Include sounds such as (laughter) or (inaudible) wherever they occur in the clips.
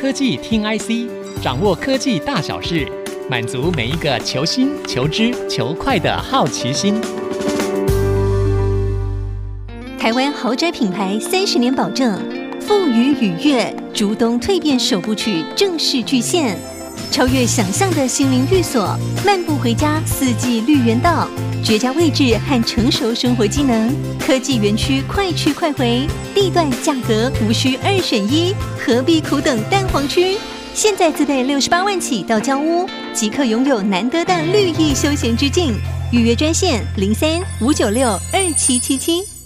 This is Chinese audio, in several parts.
科技听 IC，掌握科技大小事，满足每一个求新、求知、求快的好奇心。台湾豪宅品牌三十年保证，富予与悦，逐冬蜕变首部曲正式巨献。超越想象的心灵寓所，漫步回家，四季绿园道，绝佳位置和成熟生活机能，科技园区快去快回，地段价格无需二选一，何必苦等蛋黄区？现在自备六十八万起到交屋，即刻拥有难得的绿意休闲之境。预约专线零三五九六二七七七。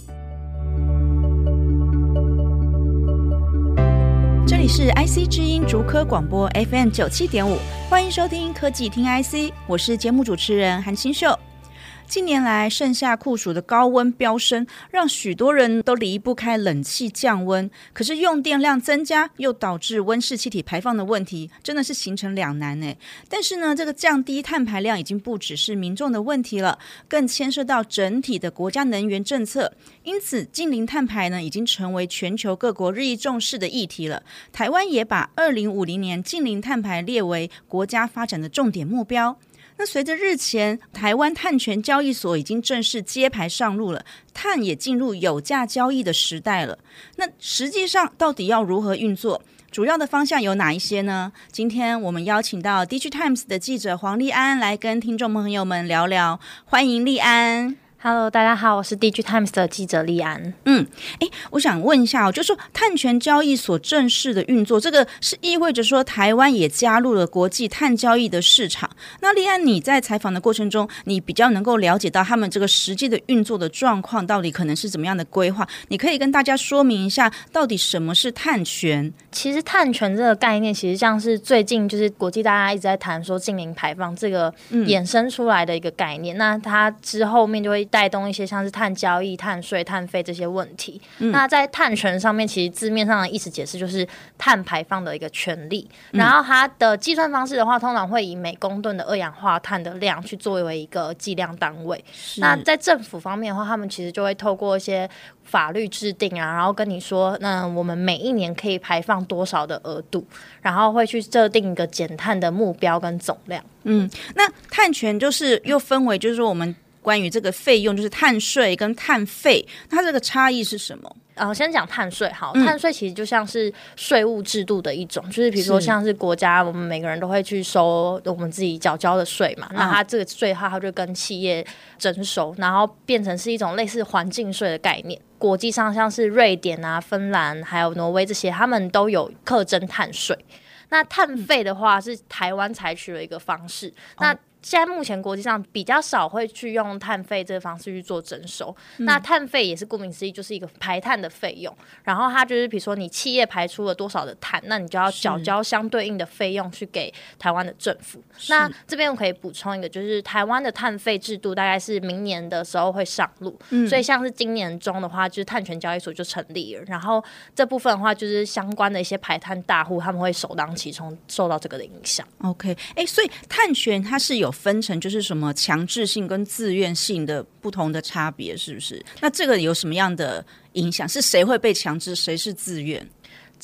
是 IC 之音竹科广播 FM 九七点五，欢迎收听科技听 IC，我是节目主持人韩清秀。近年来，盛夏酷暑的高温飙升，让许多人都离不开冷气降温。可是用电量增加，又导致温室气体排放的问题，真的是形成两难呢。但是呢，这个降低碳排量已经不只是民众的问题了，更牵涉到整体的国家能源政策。因此，净零碳排呢，已经成为全球各国日益重视的议题了。台湾也把二零五零年净零碳排列为国家发展的重点目标。那随着日前台湾碳权交易所已经正式揭牌上路了，碳也进入有价交易的时代了。那实际上到底要如何运作？主要的方向有哪一些呢？今天我们邀请到 DIGITIMES 的记者黄丽安来跟听众朋友们聊聊，欢迎丽安。Hello，大家好，我是 DIGITIMES 的记者丽安。嗯，哎，我想问一下哦，就是说碳权交易所正式的运作，这个是意味着说台湾也加入了国际碳交易的市场。那丽安，你在采访的过程中，你比较能够了解到他们这个实际的运作的状况，到底可能是怎么样的规划？你可以跟大家说明一下，到底什么是碳权？其实碳权这个概念，其实像是最近就是国际大家一直在谈说净零排放这个衍生出来的一个概念。嗯、那它之后面就会。带动一些像是碳交易、碳税、碳费这些问题。嗯、那在碳权上面，其实字面上的意思解释就是碳排放的一个权利。嗯、然后它的计算方式的话，通常会以每公吨的二氧化碳的量去作为一个计量单位。那在政府方面的话，他们其实就会透过一些法律制定啊，然后跟你说，那我们每一年可以排放多少的额度，然后会去设定一个减碳的目标跟总量。嗯，那碳权就是又分为，就是说我们。关于这个费用，就是碳税跟碳费，它这个差异是什么？呃，先讲碳税好，嗯、碳税其实就像是税务制度的一种，就是比如说像是国家，我们每个人都会去收我们自己缴交的税嘛，嗯、那它这个税它它就跟企业征收，然后变成是一种类似环境税的概念。国际上像是瑞典啊、芬兰还有挪威这些，他们都有课征碳税。那碳费的话，是台湾采取了一个方式，嗯、那。现在目前国际上比较少会去用碳费这个方式去做征收。嗯、那碳费也是顾名思义，就是一个排碳的费用。然后它就是比如说你企业排出了多少的碳，那你就要缴交相对应的费用去给台湾的政府。那这边我可以补充一个，就是台湾的碳费制度大概是明年的时候会上路。嗯、所以像是今年中的话，就是碳权交易所就成立了。然后这部分的话，就是相关的一些排碳大户他们会首当其冲受到这个的影响。OK，哎、欸，所以碳权它是有。分成就是什么强制性跟自愿性的不同的差别，是不是？那这个有什么样的影响？是谁会被强制，谁是自愿？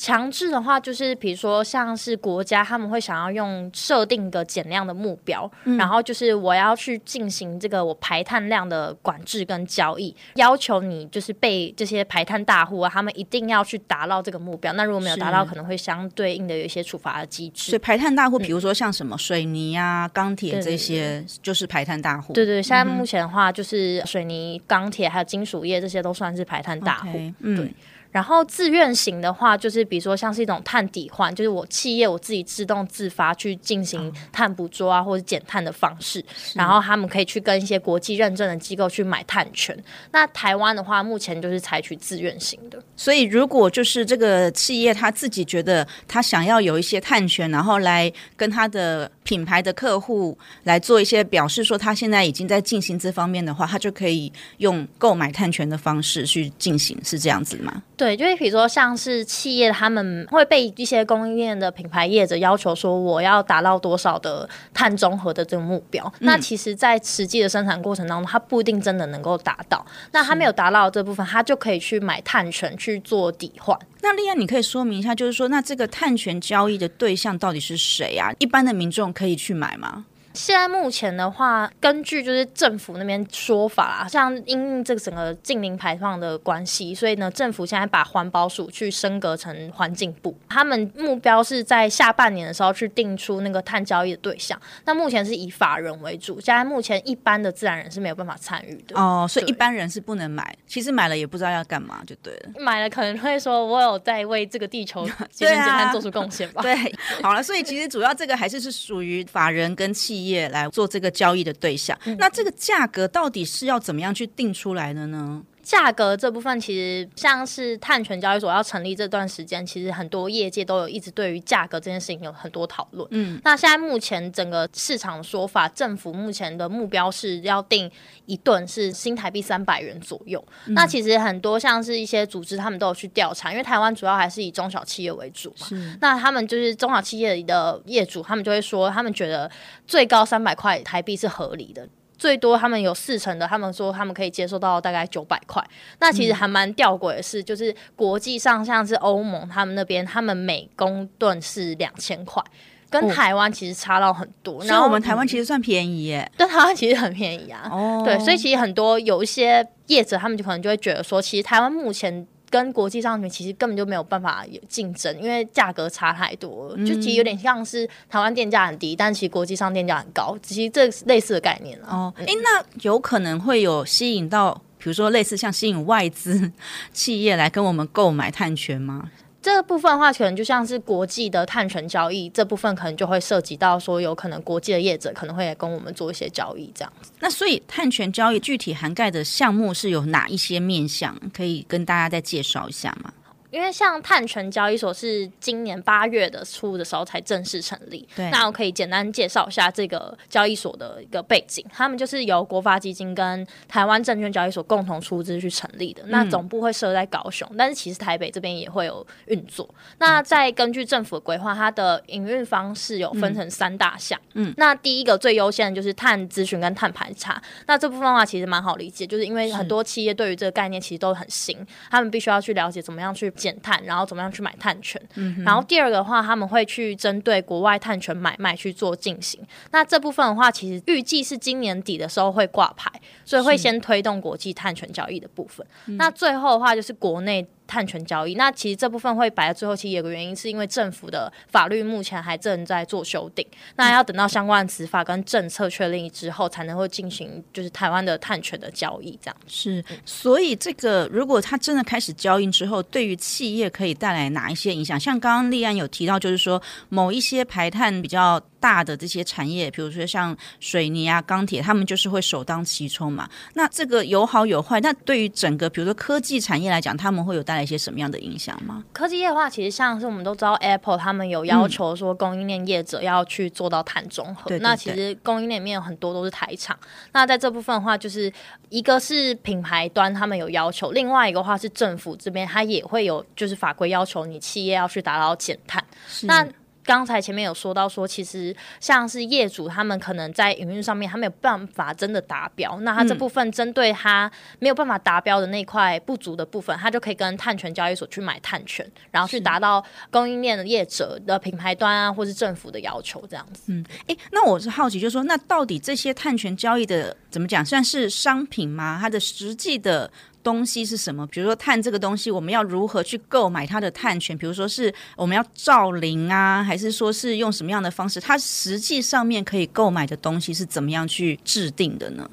强制的话，就是比如说，像是国家他们会想要用设定一个减量的目标，嗯、然后就是我要去进行这个我排碳量的管制跟交易，要求你就是被这些排碳大户啊，他们一定要去达到这个目标。那如果没有达到，可能会相对应的有一些处罚的机制。所以排碳大户，比如说像什么水泥啊、钢铁、嗯、这些，就是排碳大户。对，对对，现在目前的话，就是水泥、钢铁还有金属业这些都算是排碳大户。Okay, 嗯。对然后自愿型的话，就是比如说像是一种碳抵换，就是我企业我自己自动自发去进行碳捕捉啊，或者减碳的方式。然后他们可以去跟一些国际认证的机构去买碳权。那台湾的话，目前就是采取自愿型的。所以如果就是这个企业他自己觉得他想要有一些碳权，然后来跟他的品牌的客户来做一些表示，说他现在已经在进行这方面的话，他就可以用购买碳权的方式去进行，是这样子吗？对，就是比如说，像是企业，他们会被一些供应链的品牌业者要求说，我要达到多少的碳中和的这个目标。嗯、那其实，在实际的生产过程当中，它不一定真的能够达到。那它没有达到这部分，它就可以去买碳权去做抵换。那丽安，你可以说明一下，就是说，那这个碳权交易的对象到底是谁啊？一般的民众可以去买吗？现在目前的话，根据就是政府那边说法啦，像因应这个整个近零排放的关系，所以呢，政府现在把环保署去升格成环境部，他们目标是在下半年的时候去定出那个碳交易的对象。那目前是以法人为主，现在目前一般的自然人是没有办法参与的哦，所以一般人是不能买。其实买了也不知道要干嘛，就对了。买了可能会说，我有在为这个地球节能减碳做出贡献吧？(laughs) 对，好了，所以其实主要这个还是是属于法人跟企业。业来做这个交易的对象，嗯、那这个价格到底是要怎么样去定出来的呢？价格这部分其实像是碳权交易所要成立这段时间，其实很多业界都有一直对于价格这件事情有很多讨论。嗯，那现在目前整个市场的说法，政府目前的目标是要定一吨是新台币三百元左右。嗯、那其实很多像是一些组织，他们都有去调查，因为台湾主要还是以中小企业为主嘛。是那他们就是中小企业的业主，他们就会说，他们觉得最高三百块台币是合理的。最多他们有四成的，他们说他们可以接受到大概九百块。那其实还蛮吊诡的是，就是国际上像是欧盟他们那边，他们每公吨是两千块，跟台湾其实差到很多。然后、我们台湾其实算便宜耶，(laughs) 但，台湾其实很便宜啊。哦，对，所以其实很多有一些业者，他们就可能就会觉得说，其实台湾目前。跟国际上面其实根本就没有办法有竞争，因为价格差太多，就其实有点像是台湾电价很低，但其实国际上电价很高，其实这类似的概念。哦，哎、那有可能会有吸引到，比如说类似像吸引外资企业来跟我们购买碳权吗？这部分的话，可能就像是国际的碳权交易，这部分可能就会涉及到说，有可能国际的业者可能会来跟我们做一些交易，这样子。那所以碳权交易具体涵盖的项目是有哪一些面向？可以跟大家再介绍一下吗？因为像碳权交易所是今年八月的初的时候才正式成立，对，那我可以简单介绍一下这个交易所的一个背景。他们就是由国发基金跟台湾证券交易所共同出资去成立的。嗯、那总部会设在高雄，但是其实台北这边也会有运作。那再根据政府的规划，它的营运方式有分成三大项。嗯，那第一个最优先的就是碳咨询跟碳排查。那这部分的话其实蛮好理解，就是因为很多企业对于这个概念其实都很新，他们必须要去了解怎么样去。减碳，然后怎么样去买碳权？嗯、然后第二个的话，他们会去针对国外碳权买卖去做进行。那这部分的话，其实预计是今年底的时候会挂牌，所以会先推动国际碳权交易的部分。是那最后的话，就是国内。碳权交易，那其实这部分会摆在最后，其实有个原因，是因为政府的法律目前还正在做修订，那要等到相关的执法跟政策确立之后，才能会进行就是台湾的碳权的交易，这样是。所以这个如果它真的开始交易之后，对于企业可以带来哪一些影响？像刚刚立案有提到，就是说某一些排碳比较大的这些产业，比如说像水泥啊、钢铁，他们就是会首当其冲嘛。那这个有好有坏。那对于整个比如说科技产业来讲，他们会有带来一些什么样的影响吗？科技业的话，其实像是我们都知道，Apple 他们有要求说供应链业者要去做到碳中和。嗯、那其实供应链里面有很多都是台厂。那在这部分的话，就是一个是品牌端他们有要求，另外一个话是政府这边他也会有就是法规要求你企业要去达到减碳。是那刚才前面有说到说，其实像是业主他们可能在营运上面，他没有办法真的达标。那他这部分针对他没有办法达标的那块不足的部分，他就可以跟碳权交易所去买碳权，然后去达到供应链的业者的品牌端啊，或是政府的要求这样子。嗯，诶，那我是好奇，就是说，那到底这些碳权交易的怎么讲，算是商品吗？它的实际的。东西是什么？比如说碳这个东西，我们要如何去购买它的碳权？比如说是我们要造林啊，还是说是用什么样的方式？它实际上面可以购买的东西是怎么样去制定的呢？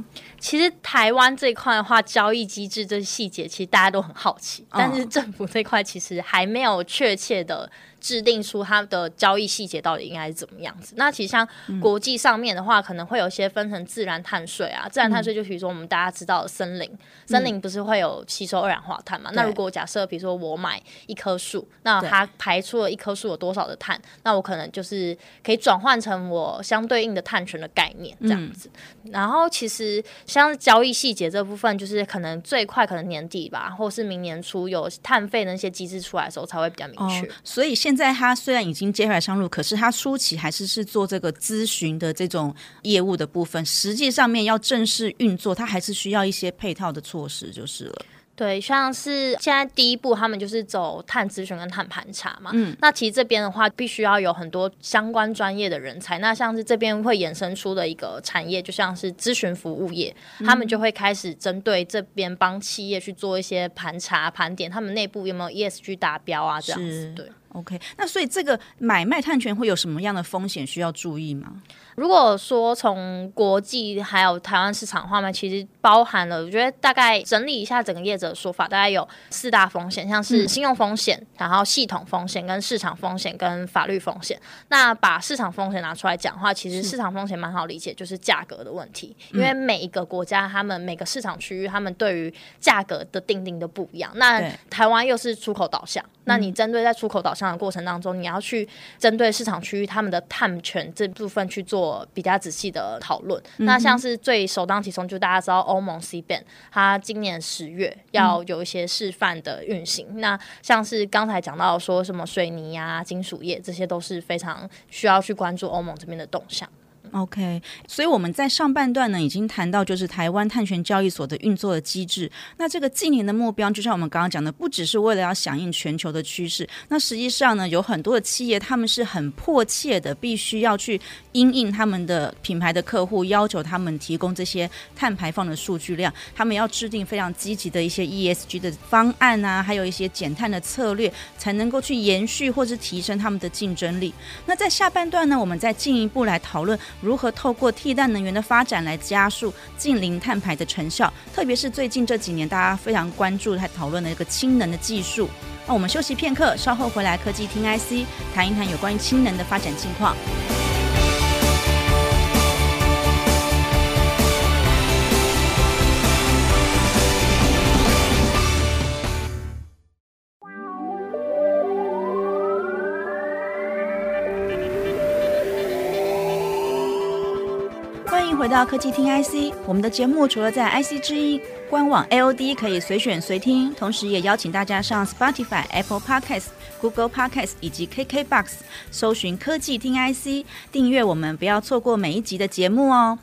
其实台湾这一块的话，交易机制这些细节其实大家都很好奇，但是政府这块其实还没有确切的。制定出它的交易细节到底应该是怎么样子？那其实像国际上面的话，嗯、可能会有些分成自然碳税啊。自然碳税就比如说我们大家知道的森林，嗯、森林不是会有吸收二氧化碳嘛？嗯、那如果假设比如说我买一棵树，那它排出了一棵树有多少的碳？那我可能就是可以转换成我相对应的碳权的概念这样子。嗯、然后其实像交易细节这部分，就是可能最快可能年底吧，或是明年初有碳费那些机制出来的时候才会比较明确。所以现在他虽然已经接下来上路，可是他初期还是是做这个咨询的这种业务的部分，实际上面要正式运作，他还是需要一些配套的措施，就是了。对，像是现在第一步，他们就是走碳咨询跟碳盘查嘛。嗯，那其实这边的话，必须要有很多相关专业的人才。那像是这边会衍生出的一个产业，就像是咨询服务业，嗯、他们就会开始针对这边帮企业去做一些盘查、盘点，他们内部有没有 ESG 达标啊？这样子，对。OK，那所以这个买卖碳权会有什么样的风险需要注意吗？如果说从国际还有台湾市场的话呢，其实包含了，我觉得大概整理一下整个业者的说法，大概有四大风险，像是信用风险，嗯、然后系统风险、跟市场风险、跟法律风险。那把市场风险拿出来讲的话，其实市场风险蛮好理解，就是价格的问题，因为每一个国家他们每个市场区域他们对于价格的定定都不一样。那台湾又是出口导向，那你针对在出口导向的过程当中，你要去针对市场区域他们的碳权这部分去做。比较仔细的讨论，那像是最首当其冲，就大家知道欧盟 C ban，它今年十月要有一些示范的运行。嗯、那像是刚才讲到说什么水泥啊、金属业，这些都是非常需要去关注欧盟这边的动向。OK，所以我们在上半段呢，已经谈到就是台湾碳权交易所的运作的机制。那这个近年的目标，就像我们刚刚讲的，不只是为了要响应全球的趋势。那实际上呢，有很多的企业，他们是很迫切的，必须要去因应他们的品牌的客户要求，他们提供这些碳排放的数据量，他们要制定非常积极的一些 ESG 的方案啊，还有一些减碳的策略，才能够去延续或是提升他们的竞争力。那在下半段呢，我们再进一步来讨论。如何透过替代能源的发展来加速近零碳排的成效？特别是最近这几年大家非常关注、还讨论的一个氢能的技术。那我们休息片刻，稍后回来科技听 IC，谈一谈有关于氢能的发展近况。回到科技听 IC，我们的节目除了在 IC 之音官网 AOD 可以随选随听，同时也邀请大家上 Spotify、Apple Podcasts、Google Podcasts 以及 KKBox 搜寻科技听 IC，订阅我们，不要错过每一集的节目哦。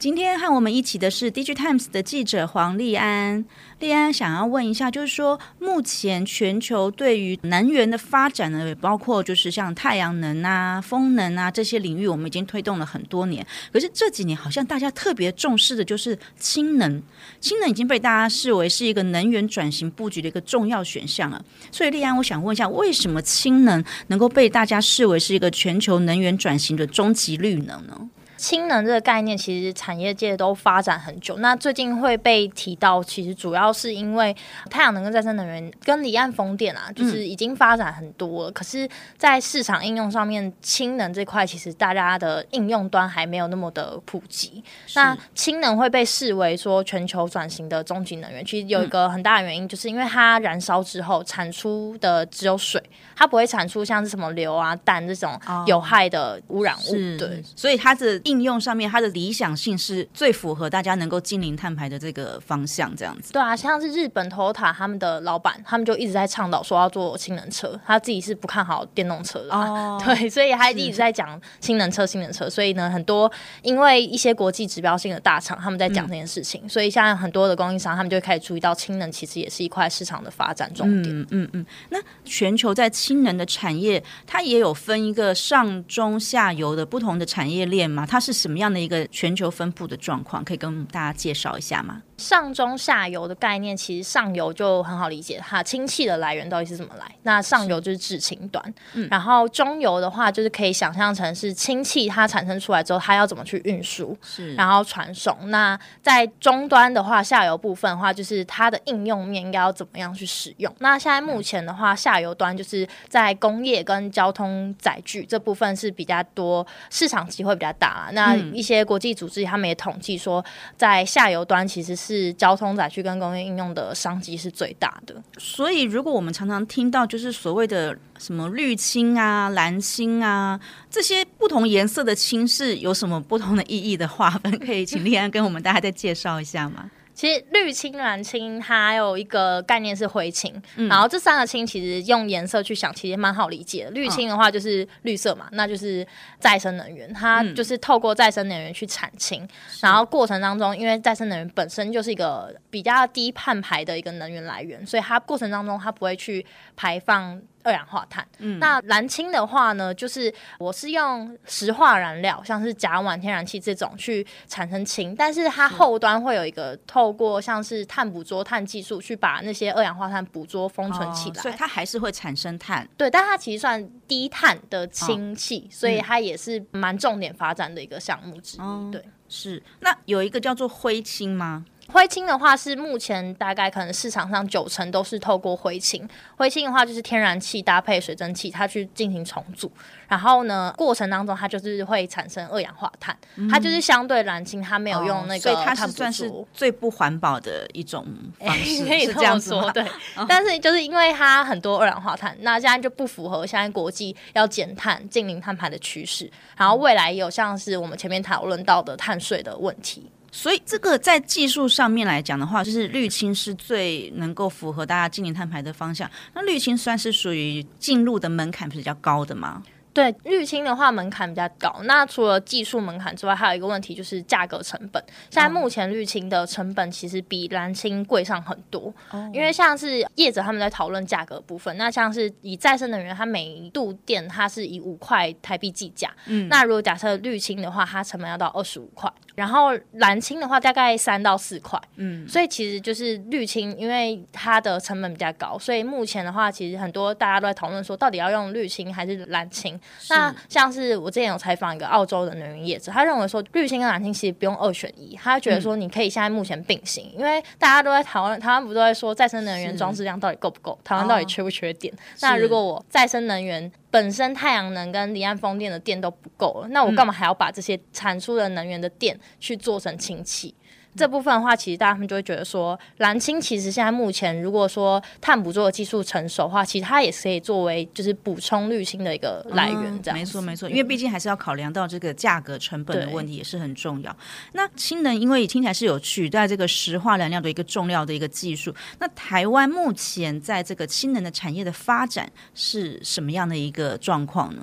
今天和我们一起的是 DigiTimes 的记者黄莉安。莉安想要问一下，就是说目前全球对于能源的发展呢，也包括就是像太阳能啊、风能啊这些领域，我们已经推动了很多年。可是这几年好像大家特别重视的就是氢能，氢能已经被大家视为是一个能源转型布局的一个重要选项了。所以莉安，我想问一下，为什么氢能能够被大家视为是一个全球能源转型的终极绿能呢？氢能这个概念，其实产业界都发展很久。那最近会被提到，其实主要是因为太阳能跟再生能源跟离岸风电啊，就是已经发展很多了。嗯、可是，在市场应用上面，氢能这块其实大家的应用端还没有那么的普及。那氢能会被视为说全球转型的终极能源，其实有一个很大的原因，就是因为它燃烧之后产出的只有水，它不会产出像是什么硫啊、氮这种有害的污染物。哦、对，所以它的。应用上面，它的理想性是最符合大家能够净零碳排的这个方向，这样子。对啊，像是日本 Toyota 他们的老板，他们就一直在倡导说要做氢能车，他自己是不看好电动车的。哦，(laughs) 对，所以他一直在讲氢能车、氢能车。所以呢，很多因为一些国际指标性的大厂，他们在讲这件事情，嗯、所以现在很多的供应商，他们就会开始注意到氢能其实也是一块市场的发展重点。嗯嗯嗯。那全球在氢新能的产业，它也有分一个上中下游的不同的产业链吗？它是什么样的一个全球分布的状况，可以跟大家介绍一下吗？上中下游的概念，其实上游就很好理解，它氢气的来源到底是怎么来？那上游就是制氢端，嗯，然后中游的话，就是可以想象成是氢气它产生出来之后，它要怎么去运输，是，然后传送。那在终端的话，下游部分的话，就是它的应用面应该要怎么样去使用？那现在目前的话，下游端就是在工业跟交通载具这部分是比较多，市场机会比较大。那一些国际组织他们也统计说，在下游端其实是。是交通载具跟工业应用的商机是最大的，所以如果我们常常听到就是所谓的什么绿青啊、蓝青啊这些不同颜色的青是有什么不同的意义的划分，(laughs) 可以请立安跟我们大家再介绍一下吗？其实绿青、蓝青，它还有一个概念是灰青，嗯、然后这三个青其实用颜色去想，其实蛮好理解的。绿氢的话就是绿色嘛，哦、那就是再生能源，它就是透过再生能源去产氢，嗯、然后过程当中，因为再生能源本身就是一个比较低碳排的一个能源来源，所以它过程当中它不会去排放。二氧化碳。嗯，那蓝氢的话呢，就是我是用石化燃料，像是甲烷天然气这种去产生氢，但是它后端会有一个透过像是碳捕捉碳技术去把那些二氧化碳捕捉封存起来，哦，所以它还是会产生碳。对，但它其实算低碳的氢气，哦，所以它也是蛮重点发展的一个项目之一。嗯，对，是。那有一个叫做灰氢吗？灰氢的话是目前大概可能市场上九成都是透过灰氢。灰氢的话就是天然气搭配水蒸气，它去进行重组，然后呢过程当中它就是会产生二氧化碳，嗯、它就是相对蓝氢，它没有用那个、哦，所以它是算是最不环保的一种方式，(laughs) 可以这样说对。哦、但是就是因为它很多二氧化碳，那现在就不符合现在国际要减碳、净零碳排的趋势，然后未来也有像是我们前面讨论到的碳税的问题。所以，这个在技术上面来讲的话，就是绿氢是最能够符合大家今年碳排的方向。那绿氢算是属于进入的门槛比较高的吗？对，绿氢的话门槛比较高。那除了技术门槛之外，还有一个问题就是价格成本。现在目前绿氢的成本其实比蓝氢贵上很多。哦。因为像是业者他们在讨论价格部分，那像是以再生能源，它每一度电它是以五块台币计价。嗯。那如果假设绿氢的话，它成本要到二十五块。然后蓝青的话大概三到四块。嗯。所以其实就是绿青，因为它的成本比较高，所以目前的话，其实很多大家都在讨论说，到底要用绿青还是蓝青？那像是我之前有采访一个澳洲的能源业者，他认为说绿青跟蓝青其实不用二选一，他觉得说你可以现在目前并行，嗯、因为大家都在讨论，台湾不都在说再生能源装置量到底够不够，台湾到底缺不缺电？哦、那如果我再生能源本身太阳能跟离岸风电的电都不够了，那我干嘛还要把这些产出的能源的电去做成氢气？这部分的话，其实大家们就会觉得说，蓝氢其实现在目前如果说碳捕捉的技术成熟的话，其实它也是可以作为就是补充绿氢的一个来源。这样、嗯、没错没错，因为毕竟还是要考量到这个价格成本的问题，也是很重要。那氢能因为听起来是有取代这个石化燃料的一个重要的一个技术，那台湾目前在这个氢能的产业的发展是什么样的一个状况呢？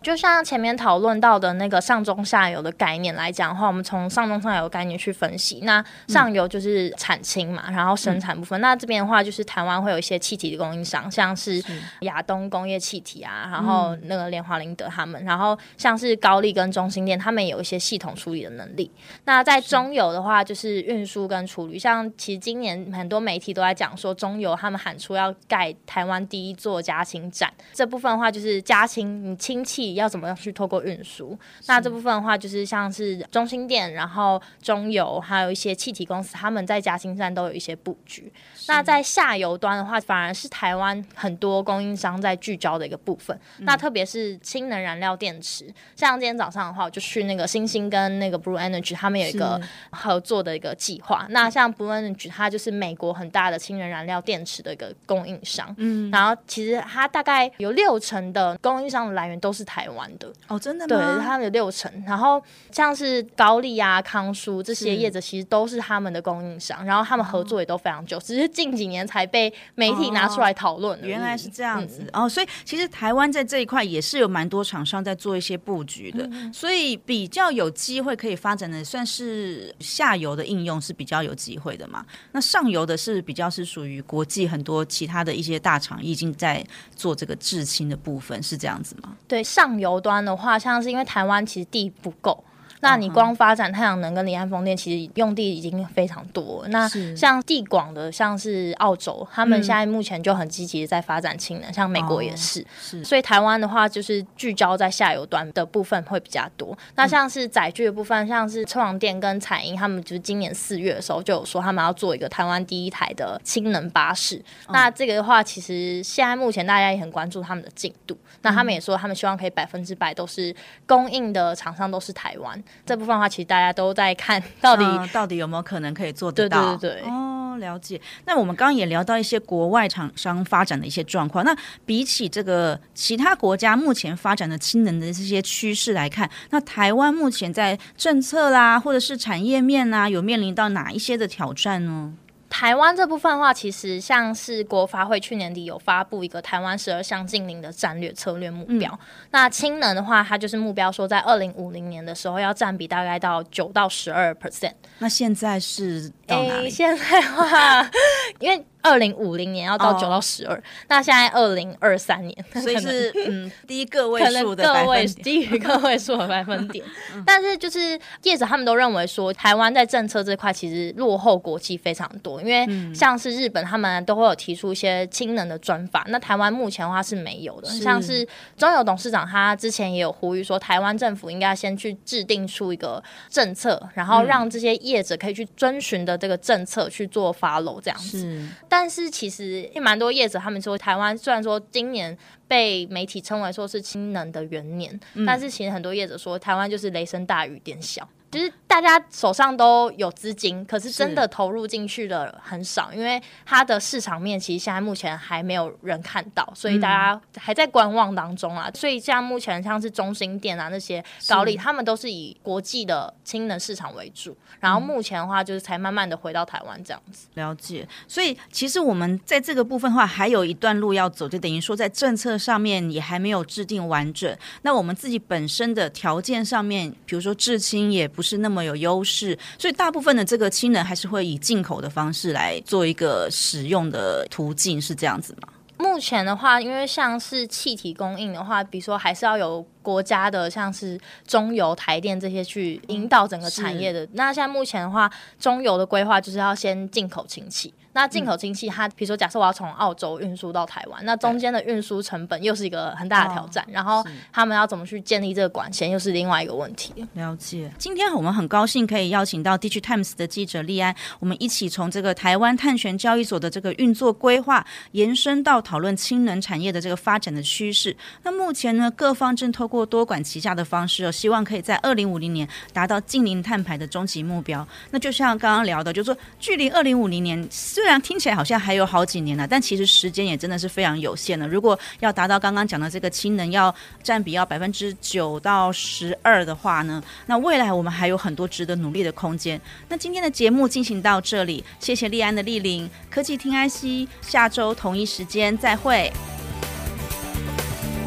就像前面讨论到的那个上中下游的概念来讲的话，我们从上中上游概念去分析。那上游就是产氢嘛，嗯、然后生产部分。嗯、那这边的话，就是台湾会有一些气体的供应商，像是亚东工业气体啊，然后那个联华林德他们，然后像是高丽跟中心电，他们也有一些系统处理的能力。那在中游的话，就是运输跟处理。像其实今年很多媒体都在讲说，中游他们喊出要盖台湾第一座加氢站，这部分的话就是加氢，你氢气。要怎么样去透过运输？那这部分的话，就是像是中心店，然后中油，还有一些气体公司，他们在嘉兴站都有一些布局。那在下游端的话，反而是台湾很多供应商在聚焦的一个部分。嗯、那特别是氢能燃料电池，像今天早上的话，我就去那个星星跟那个 Blue Energy，他们有一个合作的一个计划。那像 Blue Energy，它就是美国很大的氢能燃料电池的一个供应商。嗯，然后其实它大概有六成的供应商的来源都是台。台湾的哦，真的吗？对，他们有六成，然后像是高丽啊、康舒这些业者，其实都是他们的供应商，然后他们合作也都非常久，只是近几年才被媒体拿出来讨论。原来是这样子、嗯、哦，所以其实台湾在这一块也是有蛮多厂商在做一些布局的，嗯、所以比较有机会可以发展的，算是下游的应用是比较有机会的嘛。那上游的是比较是属于国际很多其他的一些大厂已经在做这个制氢的部分，是这样子吗？对，上。上游端的话，像是因为台湾其实地不够。那你光发展太阳能跟离岸风电，其实用地已经非常多。那像地广的，像是澳洲，他们现在目前就很积极的在发展氢能，像美国也是。是，所以台湾的话，就是聚焦在下游端的部分会比较多。那像是载具的部分，像是车王电跟彩英，他们就是今年四月的时候就有说，他们要做一个台湾第一台的氢能巴士。那这个的话，其实现在目前大家也很关注他们的进度。那他们也说，他们希望可以百分之百都是供应的厂商都是台湾。这部分的话，其实大家都在看到底、嗯、到底有没有可能可以做得到？对对对，对。哦了解。那我们刚刚也聊到一些国外厂商发展的一些状况。那比起这个其他国家目前发展的氢能的这些趋势来看，那台湾目前在政策啦，或者是产业面啊，有面临到哪一些的挑战呢？台湾这部分的话，其实像是国发会去年底有发布一个台湾十二项近邻的战略策略目标。嗯、那氢能的话，它就是目标说在二零五零年的时候要占比大概到九到十二 percent。那现在是到哪里？欸、现在的话，(laughs) 因为。二零五零年要到九到十二，那现在二零二三年，所以是嗯 (laughs) 低个位数的个位低于个位数的百分点。(laughs) 但是就是业者他们都认为说，台湾在政策这块其实落后国际非常多，因为像是日本他们都会有提出一些氢能的专法，那台湾目前的话是没有的。像是中油董事长他之前也有呼吁说，台湾政府应该先去制定出一个政策，然后让这些业者可以去遵循的这个政策去做 follow 这样子。但是其实也蛮多业者，他们说台湾虽然说今年被媒体称为说是氢能的元年，嗯、但是其实很多业者说台湾就是雷声大雨点小。其实大家手上都有资金，可是真的投入进去的很少，因为它的市场面其实现在目前还没有人看到，所以大家还在观望当中啊。所以像目前像是中心店啊那些高丽，他们都是以国际的氢能市场为主，然后目前的话就是才慢慢的回到台湾这样子。了解。所以其实我们在这个部分的话，还有一段路要走，就等于说在政策上面也还没有制定完整。那我们自己本身的条件上面，比如说制氢也。不是那么有优势，所以大部分的这个氢能还是会以进口的方式来做一个使用的途径，是这样子吗？目前的话，因为像是气体供应的话，比如说还是要有国家的，像是中油、台电这些去引导整个产业的。那现在目前的话，中油的规划就是要先进口氢气。那进口氢气，它比如说，假设我要从澳洲运输到台湾，那中间的运输成本又是一个很大的挑战。然后他们要怎么去建立这个管线，又是另外一个问题。了解。今天我们很高兴可以邀请到《DigiTimes》的记者立安，我们一起从这个台湾碳权交易所的这个运作规划，延伸到讨论氢能产业的这个发展的趋势。那目前呢，各方正透过多管齐下的方式，哦，希望可以在二零五零年达到净零碳排的终极目标。那就像刚刚聊的，就是说距离二零五零年虽然听起来好像还有好几年了，但其实时间也真的是非常有限的。如果要达到刚刚讲的这个氢能要占比要百分之九到十二的话呢，那未来我们还有很多值得努力的空间。那今天的节目进行到这里，谢谢立安的莅临，科技听 IC，下周同一时间再会。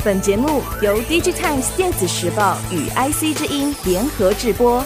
本节目由 DigiTimes 电子时报与 IC 之音联合制播。